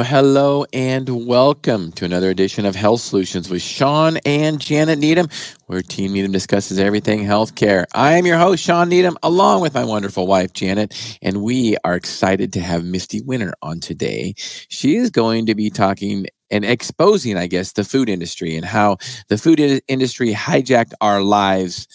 Well, hello and welcome to another edition of Health Solutions with Shawn and Janet Needham, where Team Needham discusses everything healthcare. I am your host, Shawn Needham, along with my wonderful wife, Janet, and we are excited to have Misty Winter on today. She is going to be talking and exposing, I guess, the food industry and how the food industry hijacked our lives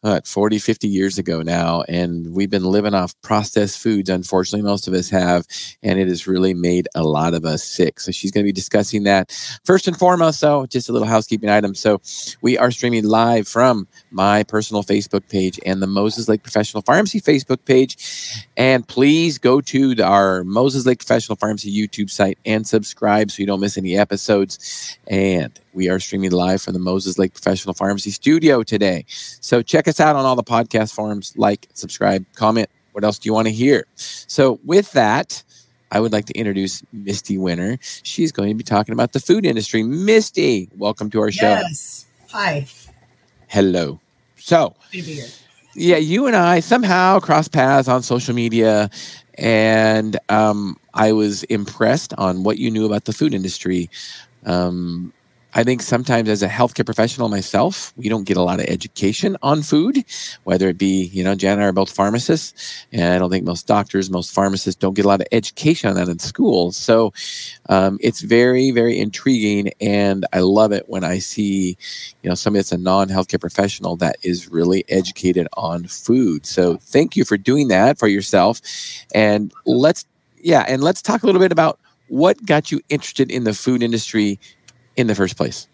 what 40 50 years ago now and we've been living off processed foods unfortunately most of us have and it has really made a lot of us sick. So she's going to be discussing that. First and foremost so just a little housekeeping item. So we are streaming live from my personal facebook page and the moses lake professional pharmacy facebook page. And please go to our moses lake professional pharmacy youtube site and subscribe so you don't miss any episodes. And we are streaming live from the Moses Lake Professional Pharmacy Studio today. So check us out on all the podcast forums. Like, subscribe, comment. What else do you want to hear? So, with that, I would like to introduce Misty Winter. She's going to be talking about the food industry. Misty, welcome to our show. Yes. Hi. Hello. So, yeah, you and I somehow crossed paths on social media, and um, I was impressed on what you knew about the food industry. Um, I think sometimes as a healthcare professional myself, we don't get a lot of education on food, whether it be, you know, Jan and I are both pharmacists, and I don't think most doctors, most pharmacists don't get a lot of education on that in school. So um, it's very, very intriguing. And I love it when I see, you know, somebody that's a non healthcare professional that is really educated on food. So thank you for doing that for yourself. And let's, yeah, and let's talk a little bit about what got you interested in the food industry in the first place?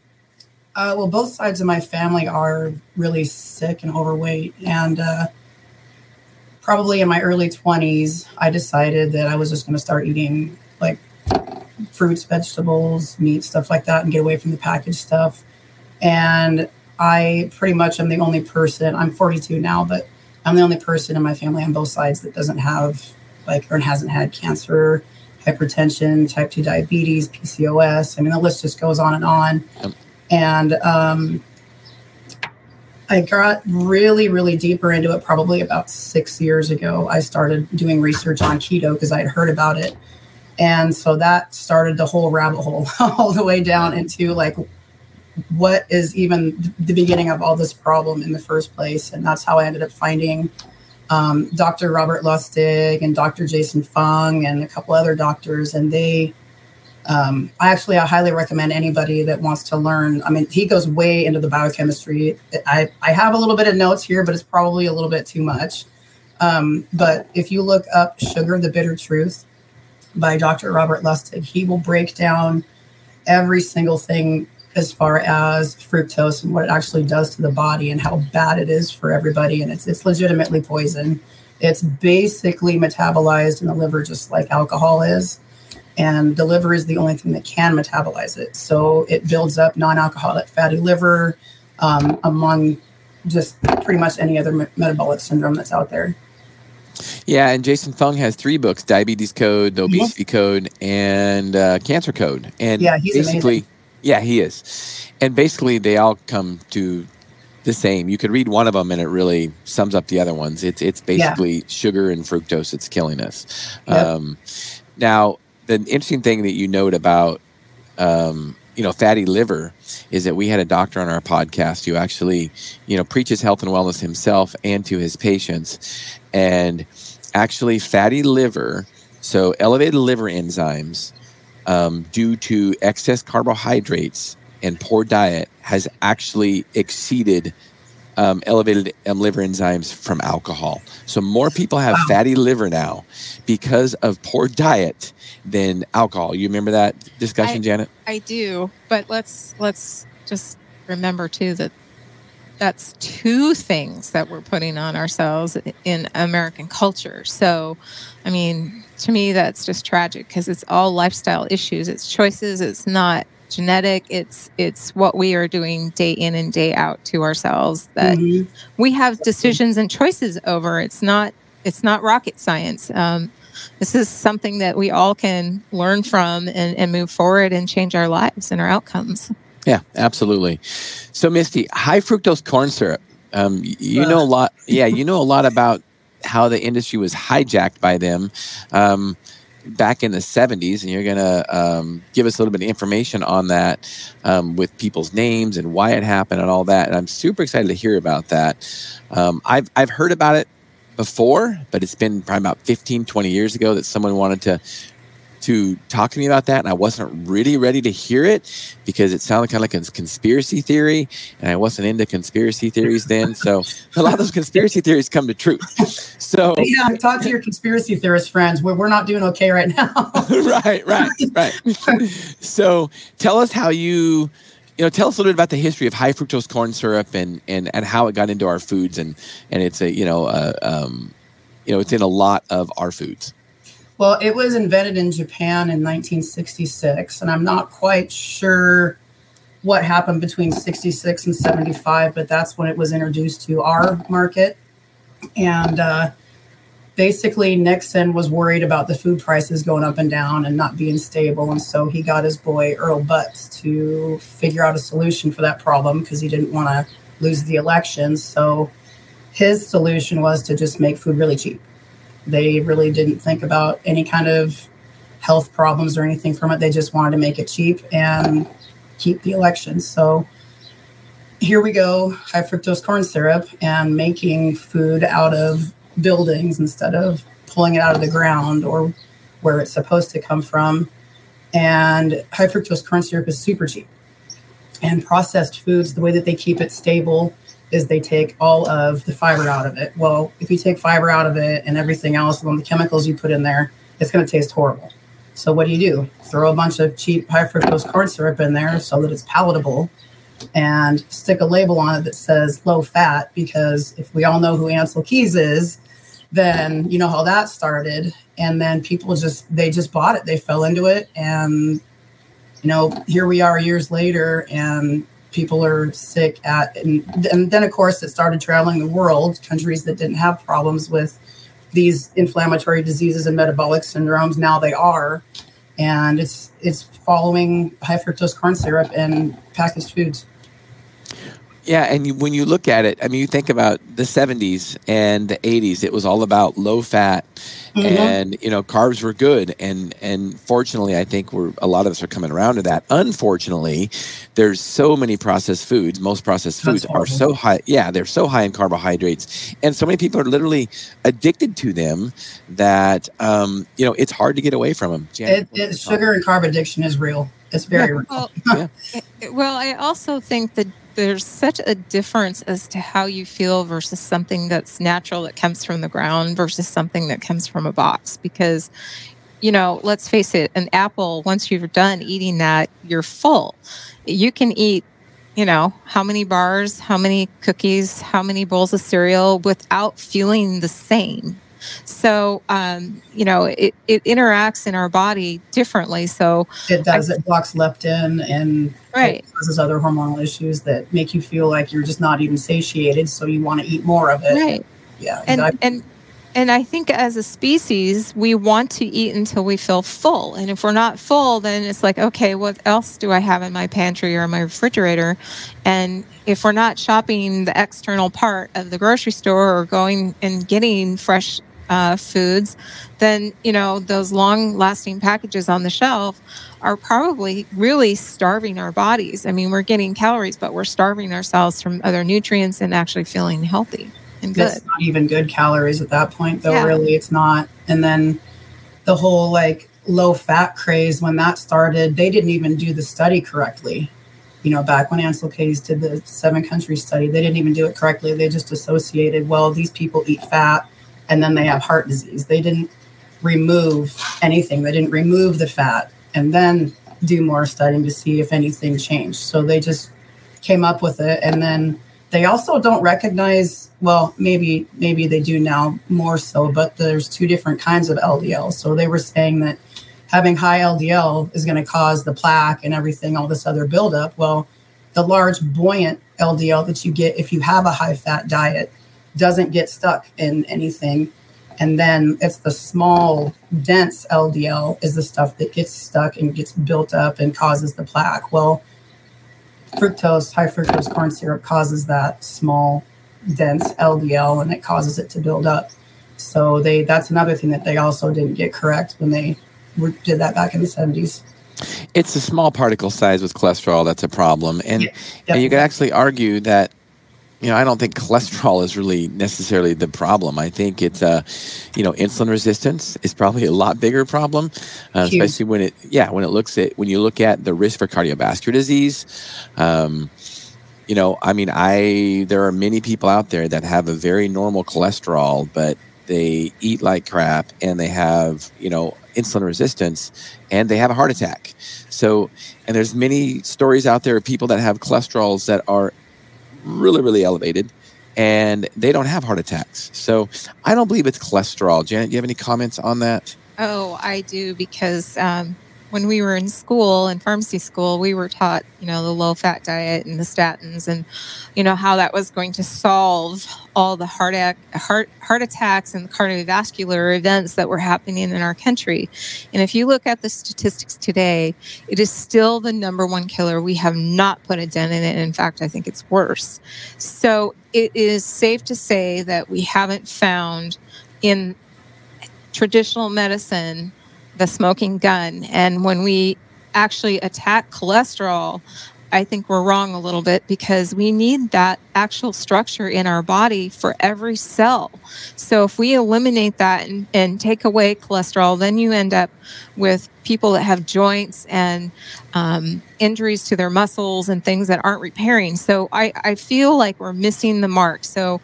Uh, well, both sides of my family are really sick and overweight. And uh, probably in my early 20s, I decided that I was just going to start eating like fruits, vegetables, meat, stuff like that, and get away from the packaged stuff. And I pretty much am the only person, I'm 42 now, but I'm the only person in my family on both sides that doesn't have, like, or hasn't had cancer hypertension, type 2 diabetes, PCOS. I mean, the list just goes on and on. Yep. And um, I got really, really deeper into it probably about six years ago. I started doing research on keto because I had heard about it. And so that started the whole rabbit hole all the way down into like what is even the beginning of all this problem in the first place. And that's how I ended up finding um, Dr. Robert Lustig and Dr. Jason Fung and a couple other doctors, and they. Um, I actually I highly recommend anybody that wants to learn. I mean, he goes way into the biochemistry. I, I have a little bit of notes here, but it's probably a little bit too much. Um, but if you look up Sugar the Bitter Truth by Dr. Robert Lustig, he will break down every single thing as far as fructose and what it actually does to the body and how bad it is for everybody. And it's, it's legitimately poison. It's basically metabolized in the liver just like alcohol is. And the liver is the only thing that can metabolize it. So it builds up non alcoholic fatty liver um, among just pretty much any other me- metabolic syndrome that's out there. Yeah, and Jason Fung has three books: Diabetes Code, Obesity mm-hmm. Code, and uh, Cancer Code. And yeah, he's basically, amazing. Yeah, he is. And basically, they all come to the same. You could read one of them, and it really sums up the other ones. It's it's basically yeah. sugar and fructose. It's killing us. Yep. Um, now, the interesting thing that you note about um, you know fatty liver is that we had a doctor on our podcast who actually you know preaches health and wellness himself and to his patients, and actually fatty liver. So elevated liver enzymes um, due to excess carbohydrates and poor diet has actually exceeded um, elevated um, liver enzymes from alcohol. So more people have wow. fatty liver now because of poor diet than alcohol. You remember that discussion, I, Janet? I do, but let's let's just remember too that that's two things that we're putting on ourselves in American culture. So, I mean, to me, that's just tragic because it's all lifestyle issues. It's choices. It's not genetic. It's it's what we are doing day in and day out to ourselves that mm-hmm. we have decisions and choices over. It's not it's not rocket science. Um, this is something that we all can learn from and, and move forward and change our lives and our outcomes. Yeah, absolutely. So, Misty, high fructose corn syrup. Um, you know a lot. Yeah, you know a lot about how the industry was hijacked by them. Um, back in the 70s, and you're going to um, give us a little bit of information on that um, with people's names and why it happened and all that. And I'm super excited to hear about that. Um, I've, I've heard about it before, but it's been probably about 15, 20 years ago that someone wanted to to talk to me about that, and I wasn't really ready to hear it because it sounded kind of like a conspiracy theory, and I wasn't into conspiracy theories then. So a lot of those conspiracy theories come to truth. So yeah, talk to your conspiracy theorist friends. We're, we're not doing okay right now. right, right, right. so tell us how you you know, tell us a little bit about the history of high fructose corn syrup and and and how it got into our foods and and it's a you know uh, um, you know it's in a lot of our foods. Well, it was invented in Japan in 1966, and I'm not quite sure what happened between 66 and 75, but that's when it was introduced to our market. And uh, basically, Nixon was worried about the food prices going up and down and not being stable. And so he got his boy, Earl Butz to figure out a solution for that problem because he didn't want to lose the election. So his solution was to just make food really cheap they really didn't think about any kind of health problems or anything from it. They just wanted to make it cheap and keep the election. So here we go high fructose corn syrup and making food out of buildings instead of pulling it out of the ground or where it's supposed to come from. And high fructose corn syrup is super cheap. And processed foods, the way that they keep it stable is they take all of the fiber out of it. Well, if you take fiber out of it and everything else, and the chemicals you put in there, it's going to taste horrible. So what do you do? Throw a bunch of cheap high fructose corn syrup in there so that it's palatable, and stick a label on it that says low fat. Because if we all know who Ancel Keys is, then you know how that started. And then people just they just bought it. They fell into it, and you know here we are years later, and people are sick at. And, and then, of course, it started traveling the world, countries that didn't have problems with these inflammatory diseases and metabolic syndromes. Now they are. And it's it's following high fructose corn syrup and packaged foods. Yeah, and you, when you look at it, I mean, you think about the 70s and the 80s, it was all about low fat mm-hmm. and, you know, carbs were good. And, and fortunately, I think we're, a lot of us are coming around to that. Unfortunately, there's so many processed foods. Most processed foods are so high. Yeah, they're so high in carbohydrates. And so many people are literally addicted to them that, um, you know, it's hard to get away from them. Janet, it, it, sugar and carb addiction is real. It's very yeah. real. Well, yeah. well, I also think that there's such a difference as to how you feel versus something that's natural that comes from the ground versus something that comes from a box. Because you know let's face it an apple once you're done eating that you're full. You can eat you know how many bars how many cookies how many bowls of cereal without feeling the same so, um, you know, it, it interacts in our body differently. So it does. I, it blocks leptin and right. causes other hormonal issues that make you feel like you're just not even satiated. So you want to eat more of it. Right. Yeah. And, and, and I think as a species, we want to eat until we feel full. And if we're not full, then it's like, okay, what else do I have in my pantry or my refrigerator? And if we're not shopping the external part of the grocery store or going and getting fresh uh, foods, then you know those long-lasting packages on the shelf are probably really starving our bodies. I mean, we're getting calories, but we're starving ourselves from other nutrients and actually feeling healthy and good. It's not even good calories at that point, though. Yeah. Really, it's not. And then the whole like low fat craze when that started, they didn't even do the study correctly. You know, back when Ancel Keys did the seven country study, they didn't even do it correctly. They just associated, well, these people eat fat and then they have heart disease. They didn't remove anything, they didn't remove the fat and then do more studying to see if anything changed. So they just came up with it and then they also don't recognize well maybe maybe they do now more so but there's two different kinds of ldl so they were saying that having high ldl is going to cause the plaque and everything all this other buildup well the large buoyant ldl that you get if you have a high fat diet doesn't get stuck in anything. And then it's the small, dense LDL is the stuff that gets stuck and gets built up and causes the plaque. Well, fructose, high fructose corn syrup causes that small, dense LDL and it causes it to build up. So they that's another thing that they also didn't get correct when they were, did that back in the 70s. It's a small particle size with cholesterol that's a problem, and Yeah, and you could actually argue that you know I don't think cholesterol is really necessarily the problem. I think it's uh, you know insulin resistance is probably a lot bigger problem, uh, especially when it yeah when it looks at when you look at the risk for cardiovascular disease. Um, you know, I mean, I there are many people out there that have a very normal cholesterol, but they eat like crap and they have you know insulin resistance and they have a heart attack. So, and there's many stories out there of people that have cholesterols that are really really elevated and they don't have heart attacks. So, I don't believe it's cholesterol. Janet, do you have any comments on that? Oh, I do because um, when we were in school, in pharmacy school, we were taught, you know, the low fat diet and the statins, and you know how that was going to solve all the heart heart heart attacks and cardiovascular events that were happening in our country. And if you look at the statistics today, it is still the number one killer. We have not put a dent in it. In fact, I think it's worse. So it is safe to say that we haven't found in traditional medicine the smoking gun. And when we actually attack cholesterol, I think we're wrong a little bit because we need that actual structure in our body for every cell. So if we eliminate that and, and take away cholesterol, then you end up with people that have joints and um, injuries to their muscles and things that aren't repairing. So I, I feel like we're missing the mark. So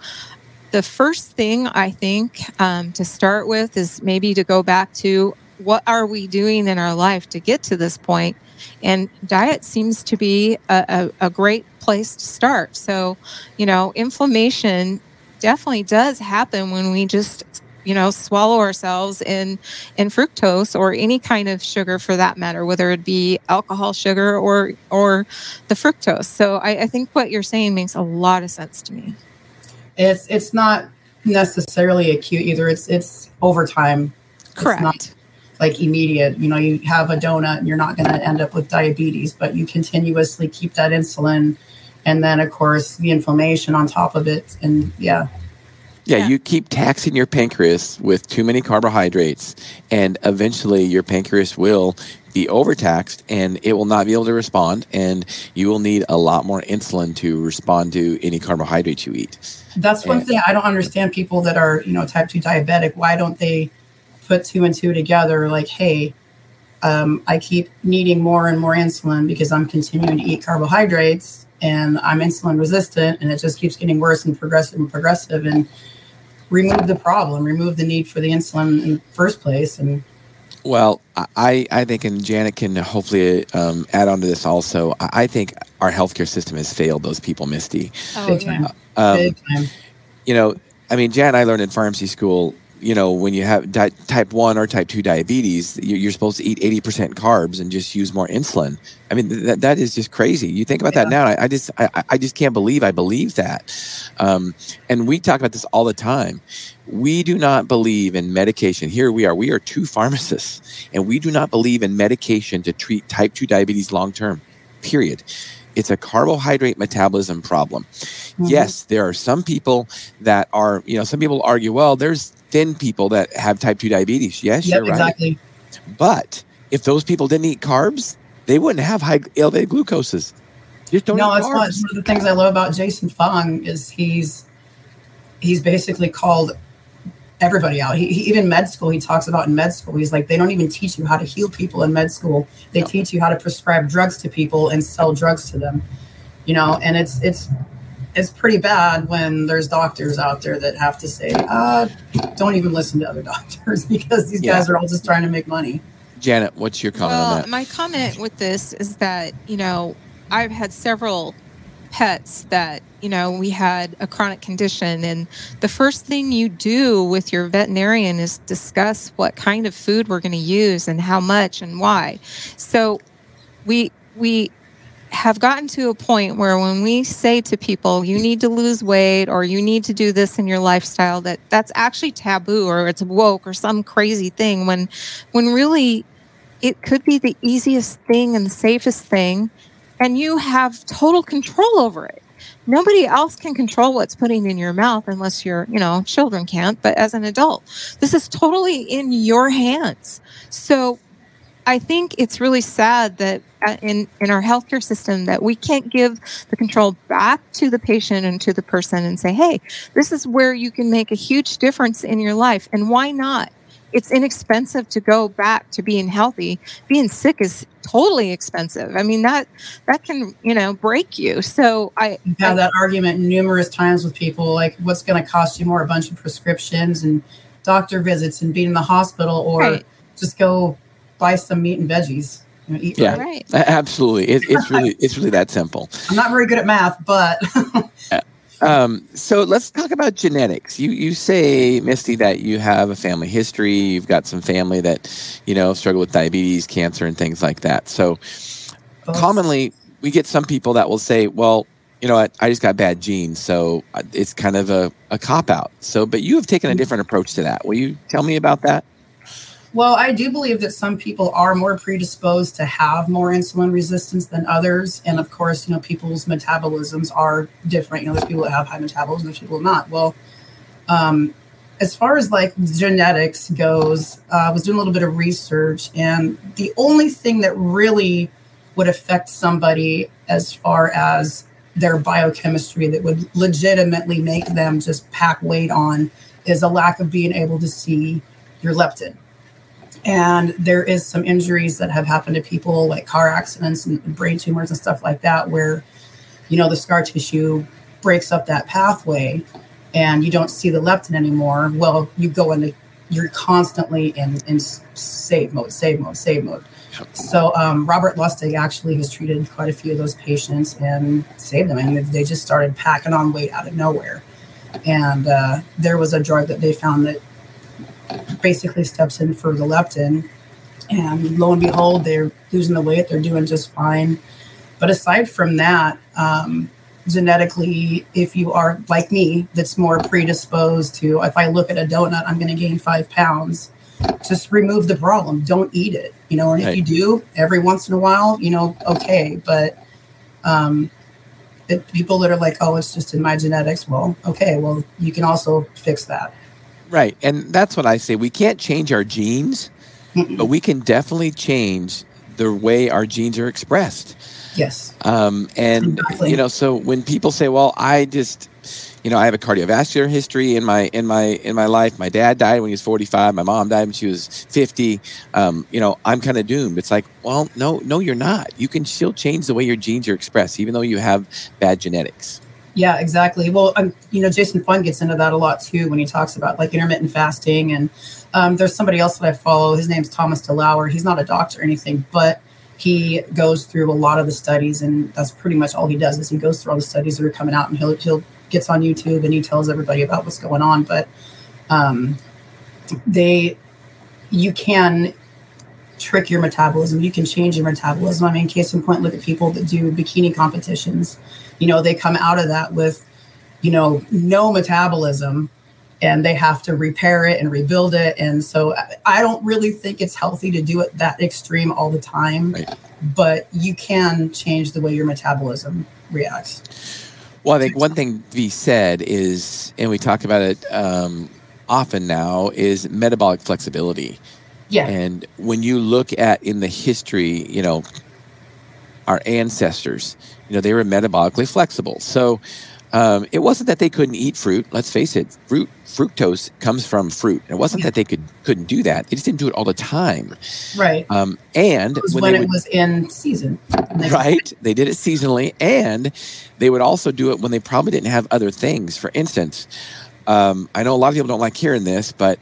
the first thing I think um, to start with is maybe to go back to what are we doing in our life to get to this point? and diet seems to be a, a, a great place to start so you know inflammation definitely does happen when we just you know swallow ourselves in in fructose or any kind of sugar for that matter whether it be alcohol sugar or or the fructose so I, I think what you're saying makes a lot of sense to me It's it's not necessarily acute either. It's it's over time. correct like immediate. You know, you have a donut and you're not going to end up with diabetes, but you continuously keep that insulin, and then of course the inflammation on top of it, and yeah, Yeah, Yeah. you keep taxing your pancreas with too many carbohydrates, and eventually your pancreas will be overtaxed and it will not be able to respond, and you will need a lot more insulin to respond to any carbohydrates you eat. that's one Yeah. thing I don't understand. People that are you know type two diabetic, why don't they put two and two together? Like, hey. Um, I keep needing more and more insulin because I'm continuing to eat carbohydrates and I'm insulin resistant, and it just keeps getting worse and progressive and progressive. And remove the problem, remove the need for the insulin in the first place, and Well, I, I think, and Janet can hopefully um, add on to this also. I I think our healthcare system has failed those people, Misty. oh big yeah time, Um, big time. you know, I mean, Jan and I learned in pharmacy school, you know, when you have di- type 1 or type 2 diabetes, you- you're supposed to eat 80% carbs and just use more insulin. I mean, th- that, that is just crazy. You think about that now, I, I just I, I- I just can't believe I believe that. Um, and we talk about this all the time. We do not believe in medication. Here we are. We are two pharmacists, and we do not believe in medication to treat type 2 diabetes long term, period. It's a carbohydrate metabolism problem. Mhm. Yes, there are some people that are, you know, some people argue, well, there's thin people that have type 2 diabetes. Yes, Yep, you're right. exactly. But if those people didn't eat carbs, they wouldn't have high elevated glucoses. Just don't no, eat that's carbs. one one of the things I love about Jason Fung is he's he's basically called everybody out. He, he even med school he talks about in med school. He's like they don't even teach you how to heal people in med school. They No. teach you how to prescribe drugs to people and sell drugs to them. You know, and it's it's it's pretty bad when there's doctors out there that have to say, uh, don't even listen to other doctors because these Yeah. guys are all just trying to make money. Janet, what's your comment well, on that? my comment with this is that you know I've had several pets that you know we had a chronic condition, and the first thing you do with your veterinarian is discuss what kind of food we're going to use and how much and why. So we we have gotten to a point where when we say to people you need to lose weight or you need to do this in your lifestyle that that's actually taboo or it's woke or some crazy thing when when really it could be the easiest thing and the safest thing and you have total control over it nobody else can control what's putting in your mouth unless your you know children can't but as an adult this is totally in your hands so I think it's really sad that uh, in in our healthcare system that we can't give the control back to the patient and to the person and say, "Hey, this is where you can make a huge difference in your life." And why not? It's inexpensive to go back to being healthy. Being sick is totally expensive. I mean that that can, you know, break you. So I I've had that argument numerous times with people like what's going to cost you more a bunch of prescriptions and doctor visits and being in the hospital or Right. just go buy some meat and veggies. You know, eat Yeah. right. right. Absolutely, it, it's really it's really that simple. I'm not very good at math, but Um, so let's talk about genetics. You you say, Misty, that you have a family history. You've got some family that you know struggle with diabetes, cancer, and things like that. So commonly, we get some people that will say, "Well, you know what? I just got bad genes, so uh, it's kind of a, a cop out." So, but you have taken a different approach to that. Will you tell me about that? Well, I do believe that some people are more predisposed to have more insulin resistance than others. And of course, you know, people's metabolisms are different. You know, there's people that have high metabolism, there's people not. Well, um, as far as like genetics goes, uh, I was doing a little bit of research, and the only thing that really would affect somebody as far as their biochemistry that would legitimately make them just pack weight on is a lack of being able to see your leptin and there is some injuries that have happened to people like car accidents and brain tumors and stuff like that where you know the scar tissue breaks up that pathway and you don't see the leptin anymore. Well you go into you're constantly in in save mode save mode save mode. So um, robert lustig actually has treated quite a few of those patients and saved them. And they just started packing on weight out of nowhere. And uh, there was a drug that they found that basically steps in for the leptin. And lo and behold, they're losing the weight. They're doing just fine. But aside from that, um, genetically, if you are like me, that's more predisposed to, if I look at a donut, I'm going to gain five pounds. Just remove the problem. Don't eat it. You know, and if you do every once in a while, you know, okay. But um, it, people that are like, oh, it's just in my genetics. Well, okay. Well, you can also fix that. Right, and that's what I say. We can't change our genes, but we can definitely change the way our genes are expressed. Yes. Um, and Exactly. you know, so when people say, "Well, I just," you know, I have a cardiovascular history in my in my in my life. My dad died when he was forty five. My mom died when she was fifty. Um, you know, I'm kind of doomed. It's like, well, no, no, you're not. You can still change the way your genes are expressed, even though you have bad genetics. Yeah, exactly. Well, um, you know, Jason Fung gets into that a lot too when he talks about like intermittent fasting. And um, there's somebody else that I follow. His name's Thomas DeLauer. He's not a doctor or anything, but he goes through a lot of the studies, and that's pretty much all he does is he goes through all the studies that are coming out, and he'll he'll gets on YouTube and he tells everybody about what's going on. But um, they, you can trick your metabolism. You can change your metabolism. I mean, case in point, look at people that do bikini competitions. You know, they come out of that with, you know, no metabolism and they have to repair it and rebuild it. And so I- don't really think it's healthy to do it that extreme all the time, Right. but you can change the way your metabolism reacts. Well, I think one thing to be said is, and we talk about it um, often now, is metabolic flexibility. Yeah. And when you look at in the history, you know, our ancestors, you know, they were metabolically flexible. So um, it wasn't that they couldn't eat fruit. Let's face it, fruit fructose comes from fruit. It wasn't that they could couldn't do that. They just didn't do it all the time. Right. Um, and It was when when they it would, was in season. They- right, they did it seasonally, and they would also do it when they probably didn't have other things. For instance, um, I know a lot of people don't like hearing this, but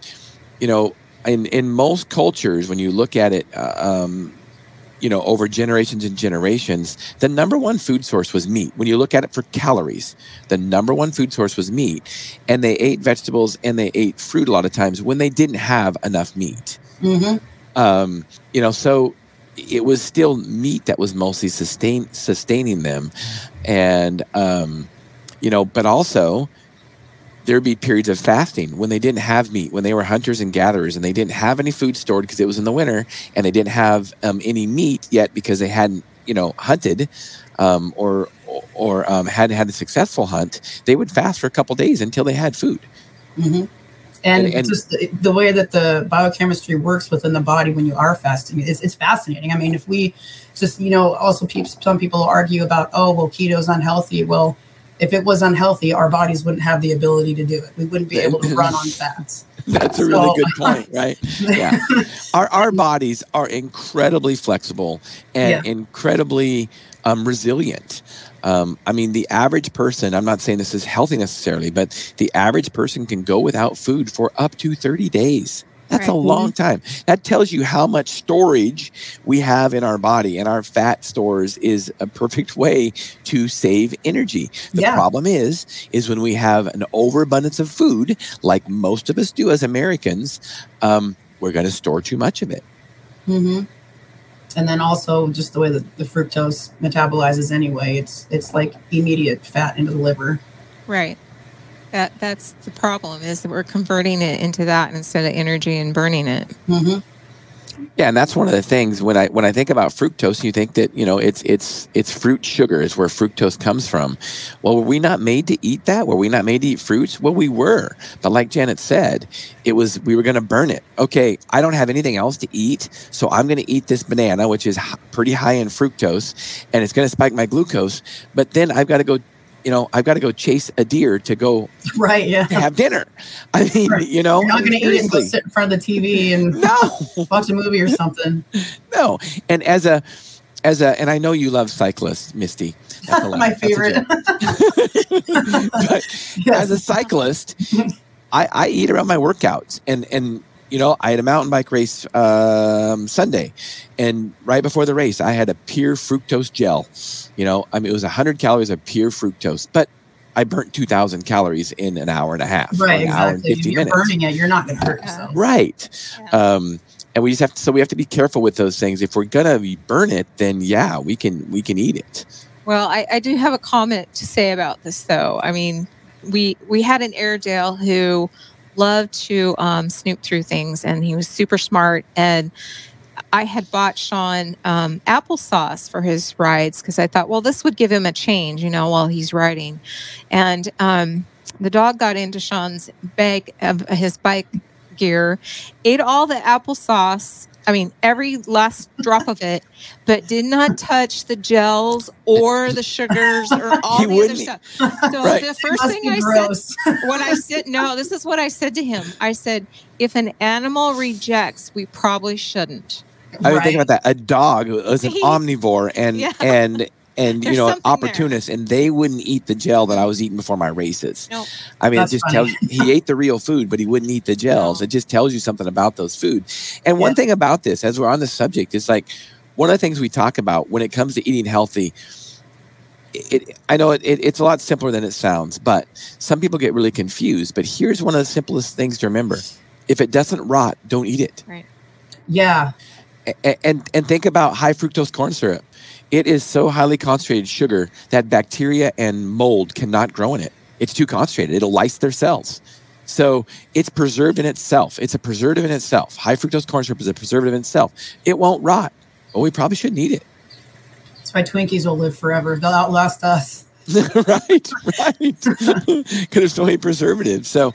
you know, in in most cultures, when you look at it, uh, um, you know, over generations and generations, the number one food source was meat. When you look at it for calories, the number one food source was meat, and they ate vegetables and they ate fruit a lot of times when they didn't have enough meat Mhm. um, you know, so it was still meat that was mostly sustain sustaining them, and um, you know, but also there'd be periods of fasting when they didn't have meat, when they were hunters and gatherers, and they didn't have any food stored because it was in the winter, and they didn't have um, any meat yet because they hadn't, you know, hunted. Um, or or um, hadn't had a successful hunt, they would fast for a couple days until they had food. Mhm. and, And- and- just the, the way that the biochemistry works within the body when you are fasting it's, it's fascinating i mean if we just you know also peop some people argue about oh well keto's unhealthy well if it was unhealthy our bodies wouldn't have the ability to do it we wouldn't be able to run on fats That's a really So- good point, right? Yeah. Our our bodies are incredibly flexible and incredibly um, resilient. Um, I mean, the average person, I'm not saying this is healthy necessarily, but the average person can go without food for up to 30 days. That's a long time. That tells you how much storage we have in our body, and our fat stores is a perfect way to save energy. The Yeah. problem is, is when we have an overabundance of food, like most of us do as Americans, um, we're going to store too much of it. Mm-hmm. and then also just the way that the fructose metabolizes anyway it's it's like immediate fat into the liver Right. That that's the problem is that we're converting it into that instead of energy and burning it. hmm Yeah, and that's one of the things when I when I think about fructose, you think that you know it's it's it's fruit sugar is where fructose comes from. Well, were we not made to eat that? Were we not made to eat fruits? Well, we were, but like Janet said, it was we were going to burn it. Okay, I don't have anything else to eat, so I'm going to eat this banana, which is h- pretty high in fructose, and it's going to spike my glucose. But then I've got to go, you know, I've got to go chase a deer to go right yeah have dinner. I mean, Right. you know, you're not going to eat and go sit in front of the tv and no. watch a movie or something No, and as a as a and I know you love cyclists, Misty. That's a laugh. my favorite but as a cyclist, I, I eat around my workouts, and and you know I had a mountain bike race um, Sunday, and right before the race, I had a pure fructose gel. You know, I mean it was hundred calories of pure fructose, but I burnt two thousand calories in an hour and a half, right an hour and exactly if you're minutes. burning it you're not going to hurt Yeah. yourself Right. Yeah. Um, and we just have to, so we have to be careful with those things. If we're gonna burn it, then yeah, we can we can eat it. Well, I, I do have a comment to say about this, though. I mean, we we had an Airedale who loved to um, snoop through things, and he was super smart. And I had bought Shawn um, applesauce for his rides because I thought, well, this would give him a change, you know, while he's riding. And um, the dog got into Shawn's bag of his bike gear, ate all the applesauce. I mean, every last drop of it, but did not touch the gels or the sugars or all the other stuff. So Right. the first thing be I said gross. when I said no, this is what I said to him. I said, if an animal rejects, we probably shouldn't. I mean, Right. think about that. A dog is an omnivore and Yeah. and and you know opportunists there. and they wouldn't eat the gel that I was eating before my races. Nope. I mean, That's it just funny. tells you he ate the real food, but he wouldn't eat the gels. No. It just tells you something about those food. And one thing about this, as we're on the subject, is like one of the things we talk about when it comes to eating healthy. It, I know it, it, it's a lot simpler than it sounds, but some people get really confused. But here's one of the simplest things to remember: if it doesn't rot, don't eat it. Right. Yeah A- and and think about high fructose corn syrup. It is so highly concentrated sugar that bacteria and mold cannot grow in it. It's too concentrated. It'll lyse their cells. So it's preserved in itself. It's a preservative in itself. High fructose corn syrup is a preservative in itself. It won't rot. but we probably shouldn't eat it. that's why twinkies will live forever they'll outlast us right, right. Because there's so many preservatives. So,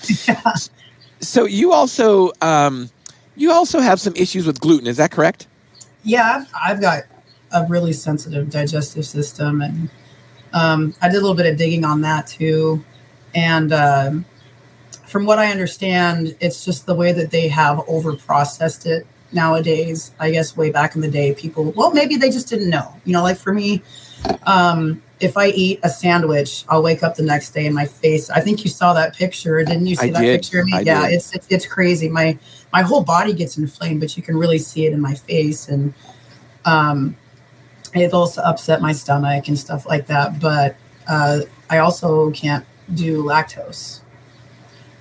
so you also um, you also have some issues with gluten. Is that correct? yeah I've, I've got a really sensitive digestive system. And um, i did a little bit of digging on that too. And um, from what i understand it's just the way that they have over processed it nowadays. I guess way back in the day people well maybe they just didn't know. You know like for me um, if i eat a sandwich i'll wake up the next day and my face i think you saw that picture. Didn't you see I that did. picture of me? I yeah did. it's, it's it's crazy. My my whole body gets inflamed but you can really see it in my face. And um it also upset my stomach and stuff like that but uh i also can't do lactose.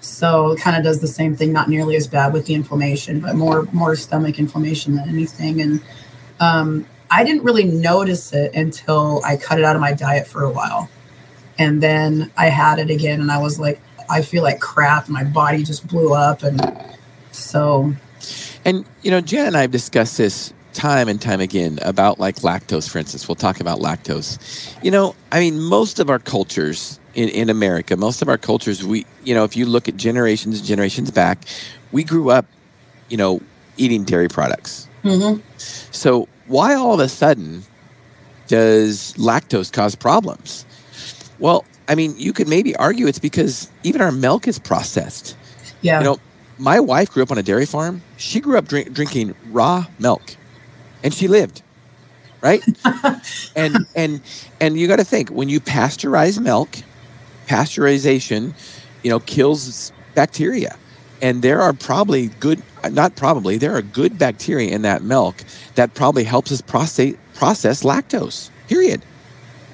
So it kind of does the same thing not nearly as bad with the inflammation but more more stomach inflammation than anything and um i didn't really notice it until i cut it out of my diet for a while. And then i had it again and i was like i feel like crap my body just blew up and so And you know, Jen and I have discussed this time and time again about like lactose, for instance. We'll talk about lactose. You know, I mean, most of our cultures in, in America, most of our cultures, we, you know, if you look at generations and generations back, we grew up, you know, eating dairy products. hmm So why all of a sudden does lactose cause problems? Well, I mean, you could maybe argue it's because even our milk is processed. Yeah. You know, my wife grew up on a dairy farm. She grew up drink, drinking raw milk, and she lived, right? and and and you got to think when you pasteurize milk, pasteurization, you know, kills bacteria, and there are probably good, not probably, there are good bacteria in that milk that probably helps us process process lactose. Period.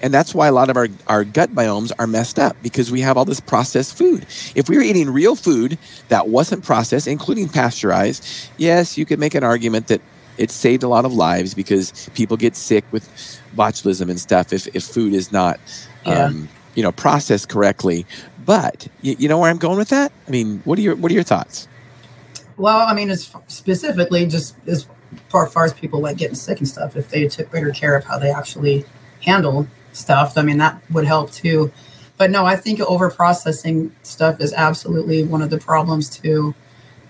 And that's why a lot of our, our gut biomes are messed up because we have all this processed food. If we were eating real food that wasn't processed, including pasteurized, yes, you could make an argument that it saved a lot of lives because people get sick with botulism and stuff if, if food is not, Yeah. um, you know, processed correctly. But you, you know where I'm going with that? I mean, what are your what are your thoughts? Well, I mean, as specifically just as far, far as people like getting sick and stuff, if they took better care of how they actually handle stuff, I mean, that would help too. But no, I think over processing stuff is absolutely one of the problems too.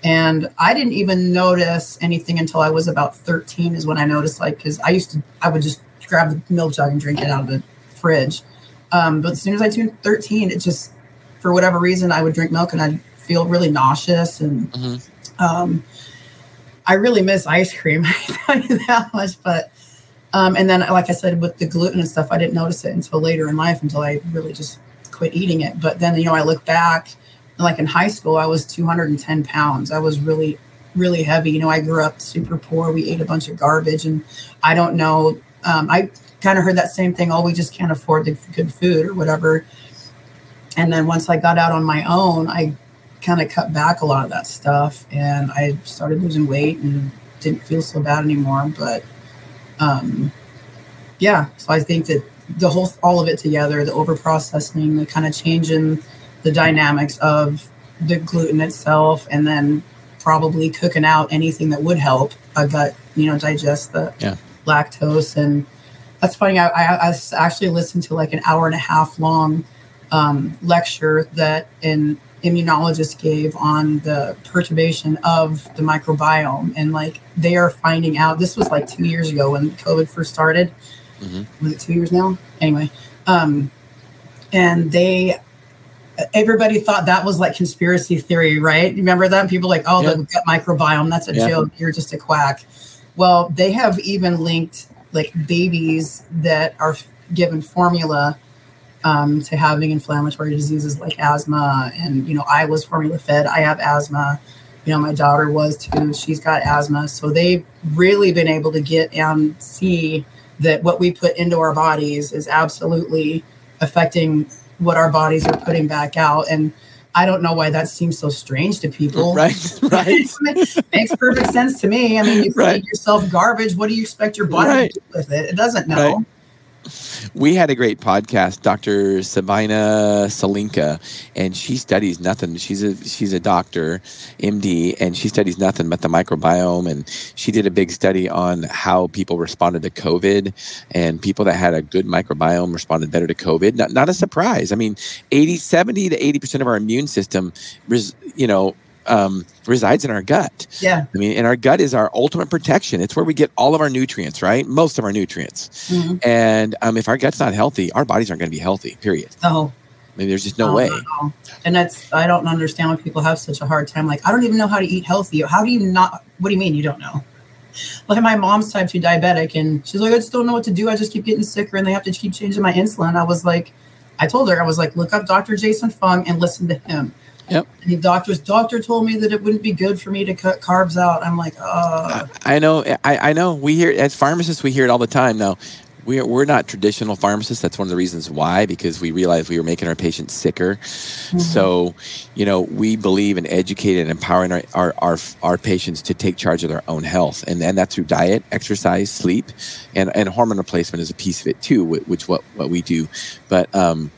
And I didn't even notice anything until I was about 13 is when I noticed like, cause I used to, I would just grab the milk jug and drink it out of the fridge. Um, but as soon as I turned 13, it just, for whatever reason, I would drink milk and I'd feel really nauseous and Mhm. um, I really miss ice cream. I tell you that much. But um, and then, like I said, with the gluten and stuff, I didn't notice it until later in life, until I really just quit eating it. But then, you know, I look back, like in high school, I was 210 pounds. I was really, really heavy. You know, I grew up super poor. We ate a bunch of garbage, and I don't know. Um, I kind of heard that same thing. Oh, we just can't afford the good food or whatever. And then once I got out on my own, I kind of cut back a lot of that stuff and I started losing weight and didn't feel so bad anymore. But um, yeah, so I think that the whole, all of it together, the over processing, the kind of changing the dynamics of the gluten itself, and then probably cooking out anything that would help a gut, you know, digest the Yeah. lactose. And that's funny. I, I, I actually listened to like an hour and a half long um, lecture that an immunologist gave on the perturbation of the microbiome. And like they are finding out, this was like two years ago when COVID first started. Mhm. Was it two years now? Anyway. Um, and they, everybody thought that was like conspiracy theory, right? Remember that? People like, oh, Yeah. the gut microbiome, that's a Yeah. joke. You're just a quack. Well, they have even linked like babies that are given formula um, to having inflammatory diseases like asthma. And, you know, I was formula fed. I have asthma. You know, my daughter was too. She's got asthma. So they've really been able to get and see that what we put into our bodies is absolutely affecting what our bodies are putting back out. And I don't know why that seems so strange to people. Right, right. Makes perfect sense to me. I mean, you Right. feed yourself garbage. What do you expect your body Right. to do with it? It doesn't know. Right. We had a great podcast, Dr. Sabina Salinka, and she studies nothing. She's a she's a doctor, MD, and she studies nothing but the microbiome. And she did a big study on how people responded to COVID, and people that had a good microbiome responded better to COVID. Not, not a surprise. I mean, 80, 70 to 80% of our immune system, you know, um, resides in our gut. Yeah. I mean, and our gut is our ultimate protection. It's where we get all of our nutrients, right? Most of our nutrients. Mhm. And um, if our gut's not healthy, our bodies aren't going to be healthy. Period. Oh, I mean, there's just no no, way. no. And that's I don't understand why people have such a hard time. Like, I don't even know how to eat healthy. How do you not? What do you mean you don't know? Like my mom's type two diabetic, and she's like, I just don't know what to do. I just keep getting sicker, and they have to keep changing my insulin. I was like, I told her I was like, look up Dr. Jason Fung and listen to him. Yep. And the doctor's doctor told me that it wouldn't be good for me to cut carbs out. I'm like, uh, I know. I, I know. We hear as pharmacists, we hear it all the time. Now, we're we're not traditional pharmacists. That's one of the reasons why, because we realized we were making our patients sicker. So, you know, we believe in educating and empowering our, our, our, our patients to take charge of their own health. And, and that's through diet, exercise, sleep, and, and hormone replacement is a piece of it too, which what, what we do. But, um,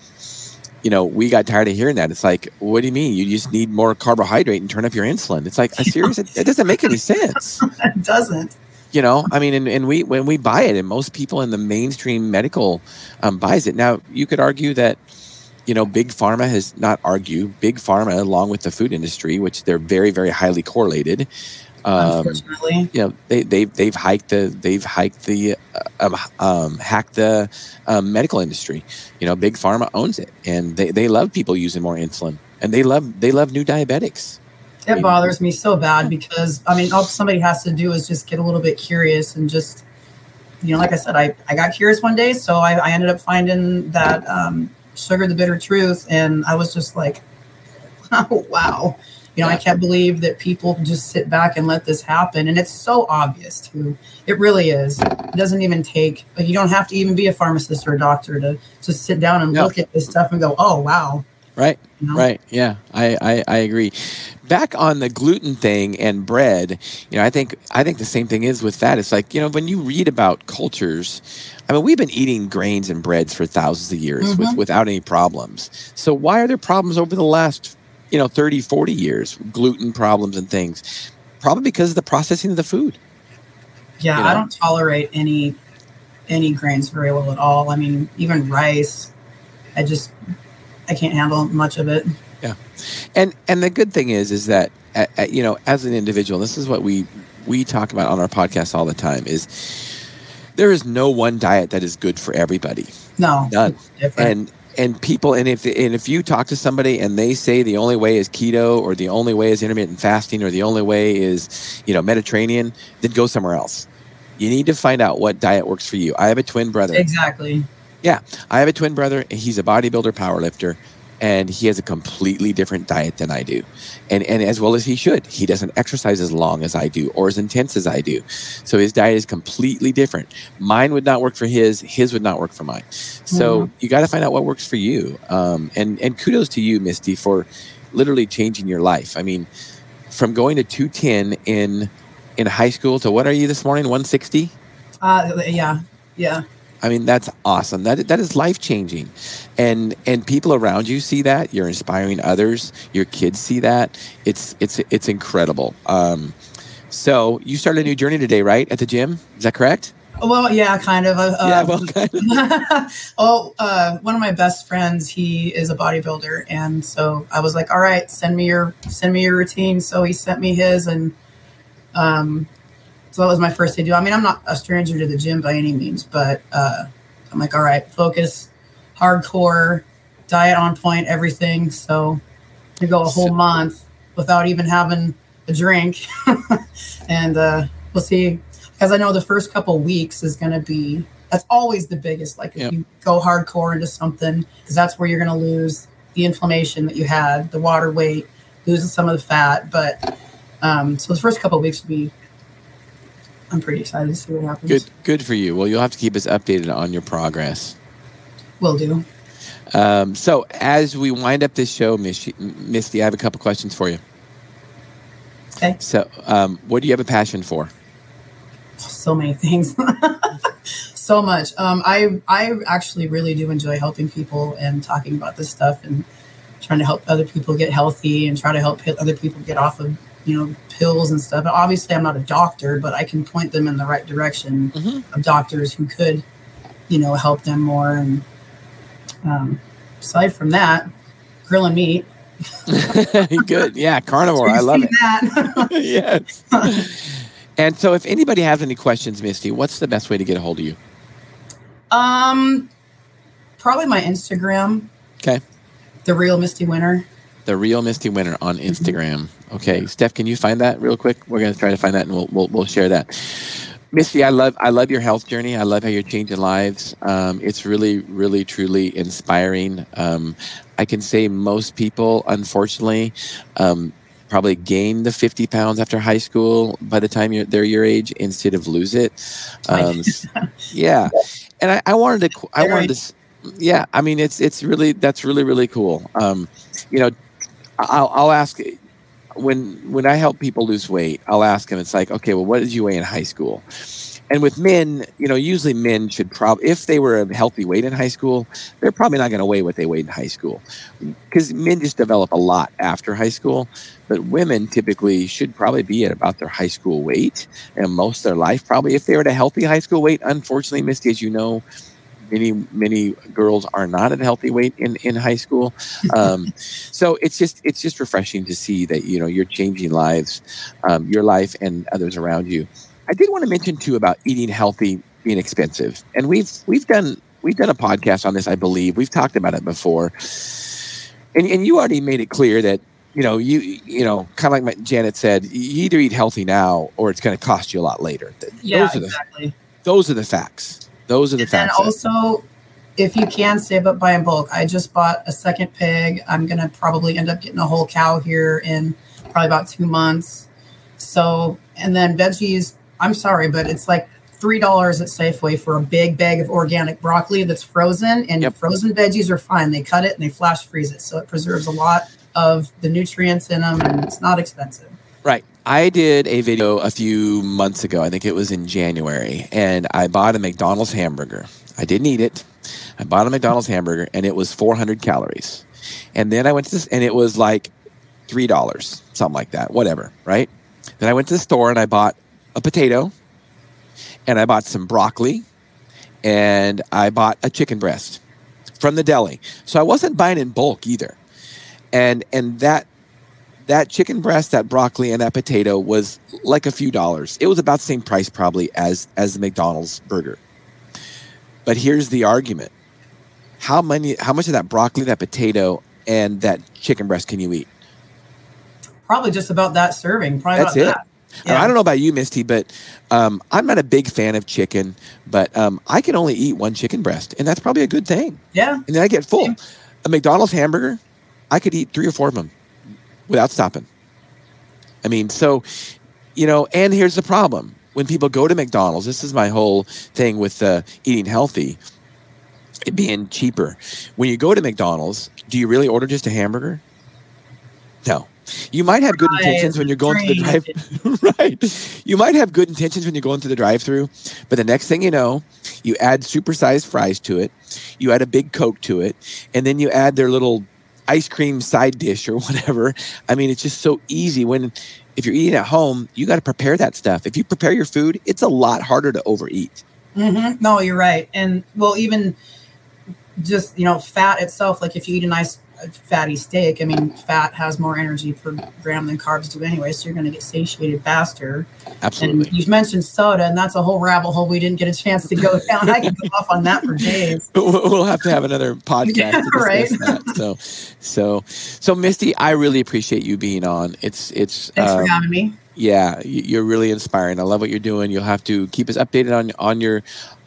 you know, we got tired of hearing that. It's like, what do you mean? You just need more carbohydrate and turn up your insulin. It's like, seriously, it, it doesn't make any sense it doesn't. you know i mean and, and we when we buy it and most people in the mainstream medical um, buys it now you could argue that you know, big pharma has not argued. Big pharma, along with the food industry, which they're very, very highly correlated. Um, Unfortunately, you know, they they've they've hiked the they've hiked the uh, um, um, hacked the um, medical industry. You know, big pharma owns it, and they, they love people using more insulin, and they love they love new diabetics. it bothers me so bad because I mean, all somebody has to do is just get a little bit curious and just, you know, like I said, I, I got curious one day, so I, I ended up finding that um, sugar, the bitter truth, and I was just like, oh, wow. You know, I can't believe that people just sit back and let this happen. And it's so obvious, too. It really is. It doesn't even take, like, you don't have to even be a pharmacist or a doctor to just sit down and No. look at this stuff and go, oh, wow. Right. You know? Right. Yeah, I, I, I agree. Back on the gluten thing and bread, you know, I think I think the same thing is with that. It's like you know when you read about cultures, I mean, we've been eating grains and breads for thousands of years with, Mhm. without any problems. So why are there problems over the last you know 30, 40 years? Gluten problems and things, probably because of the processing of the food. Yeah, you I don't tolerate any any grains very well at all. I mean, even rice, I just I can't handle much of it. Yeah. And and the good thing is is that uh, uh, you know as an individual, this is what we we talk about on our podcast all the time is there is no one diet that is good for everybody. No, None. it's different. And and people and if and if you talk to somebody and they say the only way is keto or the only way is intermittent fasting or the only way is you know Mediterranean, then go somewhere else. You need to find out what diet works for you. I have a twin brother. exactly. Yeah. I have a twin brother. He's a bodybuilder, powerlifter, and he has a completely different diet than I do, and and as well as he should. He doesn't exercise as long as I do or as intense as I do, so his diet is completely different. Mine would not work for his. His would not work for mine. So you got to find out what works for you. Um, and and kudos to you, Misty, for literally changing your life. I mean, from going to two ten in in high school to what are you this morning? One sixty. Uh, yeah, yeah. I mean, that's awesome. That that is life changing, and and people around you see that. You're inspiring others. Your kids see that. It's it's it's incredible. Um, so you started a new journey today, right? At the gym, is that correct? Well, yeah, kind of. Uh, yeah. uh, Well, kind of. oh, uh, one of my best friends, he is a bodybuilder, and so I was like, "All right, send me your send me your routine." So he sent me his, and um, so that was my first day. Do I mean, I'm not a stranger to the gym by any means, but uh, I'm like, "All right, focus, hardcore, diet on point, everything." So to go a whole So- month without even having a drink, and uh, we'll see. Because I know the first couple weeks is going to be that's always the biggest. Like if Yep. you go hardcore into something, because that's where you're going to lose the inflammation that you had, the water weight, losing some of the fat. But um, so the first couple of weeks will be. I'm pretty excited to see what happens. Good good for you. Well, you'll have to keep us updated on your progress. Will do. Um, so as we wind up this show, Misty, I have a couple questions for you. Okay. So, um, what do you have a passion for? So many things. so much. Um, I I actually really do enjoy helping people and talking about this stuff and trying to help other people get healthy and try to help other people get off of you know pills and stuff. And obviously, I'm not a doctor, but I can point them in the right direction Mhm. of doctors who could you know help them more. And um, aside from that, grilling meat. Good. Yeah, carnivore. I love it. Yes. And so, if anybody has any questions, Misty, what's the best way to get a hold of you? um, probably my Instagram. Okay. The real Misty Winter. The real Misty Winter on Instagram. Okay, Steph, can you find that real quick? We're gonna try to find that, and we'll we'll, we'll share that. Misty, I love I love your health journey. I love how you're changing lives. Um, it's really, really, truly inspiring. Um, I can say most people, unfortunately, um, probably gain the 50 pounds after high school by the time you're they're your age instead of lose it. Um, yeah, and I, I wanted to I wanted to yeah. I mean, it's it's really that's really really cool. Um, you know, I'll, I'll ask when when I help people lose weight. I'll ask them. It's like, okay, well, what did you weigh in high school? And with men, you know, usually men should probably, if they were a healthy weight in high school, they're probably not going to weigh what they weighed in high school, because men just develop a lot after high school. But women typically should probably be at about their high school weight, and most of their life probably, if they were at a healthy high school weight. Unfortunately, Misty, as you know, many many girls are not at a healthy weight in in high school. Um, so it's just it's just refreshing to see that you know you're changing lives, um, your life and others around you. I did want to mention too about eating healthy being expensive, and we've we've done we've done a podcast on this. I believe we've talked about it before, and and you already made it clear that you know, you you know, kind of like my, Janet said, you either eat healthy now or it's going to cost you a lot later. Yeah, those are exactly. The, those are the facts. Those are the and facts. And also, if you can save up buy in bulk, I just bought a second pig. I'm going to probably end up getting a whole cow here in probably about two months. So, and then veggies. I'm sorry, but it's like three dollars at Safeway for a big bag of organic broccoli that's frozen, and yep. frozen veggies are fine. They cut it and they flash freeze it, so it preserves a lot of the nutrients in them, and it's not expensive. Right. I did a video a few months ago. I think it was in January, and I bought a McDonald's hamburger. I didn't eat it. I bought a McDonald's hamburger, and it was 400 calories. And then I went to this, and it was like three dollars, something like that, whatever. Right. Then I went to the store and I bought a potato, and I bought some broccoli, and I bought a chicken breast from the deli. So I wasn't buying in bulk either and and that that chicken breast, that broccoli, and that potato was like a few dollars. It was about the same price probably as as the McDonald's burger. But here's the argument: how many, how much of that broccoli, that potato, and that chicken breast can you eat? Probably just about that serving. Probably That's it. That. Yeah. I don't know about you, Misty, but um, I'm not a big fan of chicken. But um, I can only eat one chicken breast, and that's probably a good thing. Yeah, and then I get full. A McDonald's hamburger, I could eat three or four of them without stopping. I mean, so, you know, and here's the problem. When people go to McDonald's, this is my whole thing with uh, eating healthy, it being cheaper. When you go to McDonald's, do you really order just a hamburger? No. You might have good intentions when you're going to the drive right. You might have good intentions when you're going to the drive-through, but the next thing you know, you add supersized fries to it, you add a big Coke to it, and then you add their little ice cream side dish or whatever. I mean, it's just so easy when if you're eating at home, you got to prepare that stuff. If you prepare your food, it's a lot harder to overeat. Mm-hmm. No, you're right. And well, even just, you know, fat itself, like if you eat a nice fatty steak, I mean, fat has more energy per gram than carbs do anyway, so you're going to get satiated faster. Absolutely. And you've mentioned soda, and that's a whole rabbit hole we didn't get a chance to go down. I can go off on that for days. We'll have to have another podcast. Yeah, right. That. So, so, so, Misty, I really appreciate you being on. It's, it's. Thanks um, for having me. Yeah, you're really inspiring. I love what you're doing. You'll have to keep us updated on on your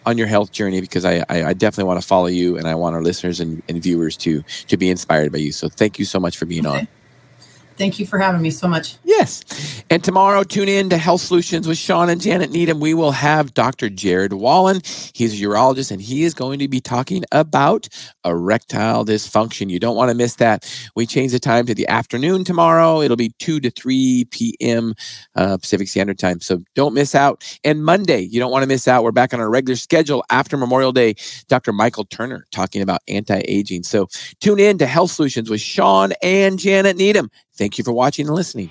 on your health journey because I, I, I definitely want to follow you and I want our listeners and, and, viewers to to be inspired by you. So thank you so much for being okay. on. Thank you for having me so much. Yes. And tomorrow, tune in to Health Solutions with Shawn and Janet Needham. We will have Dr. Jared Wallen. He's a urologist, and he is going to be talking about erectile dysfunction. You don't want to miss that. We change the time to the afternoon tomorrow. It'll be 2 to 3 p.m. Uh, Pacific Standard Time. So don't miss out. And Monday, you don't want to miss out. We're back on our regular schedule after Memorial Day. Dr. Michael Turner talking about anti aging. So tune in to Health Solutions with Shawn and Janet Needham. Thank you for watching and listening.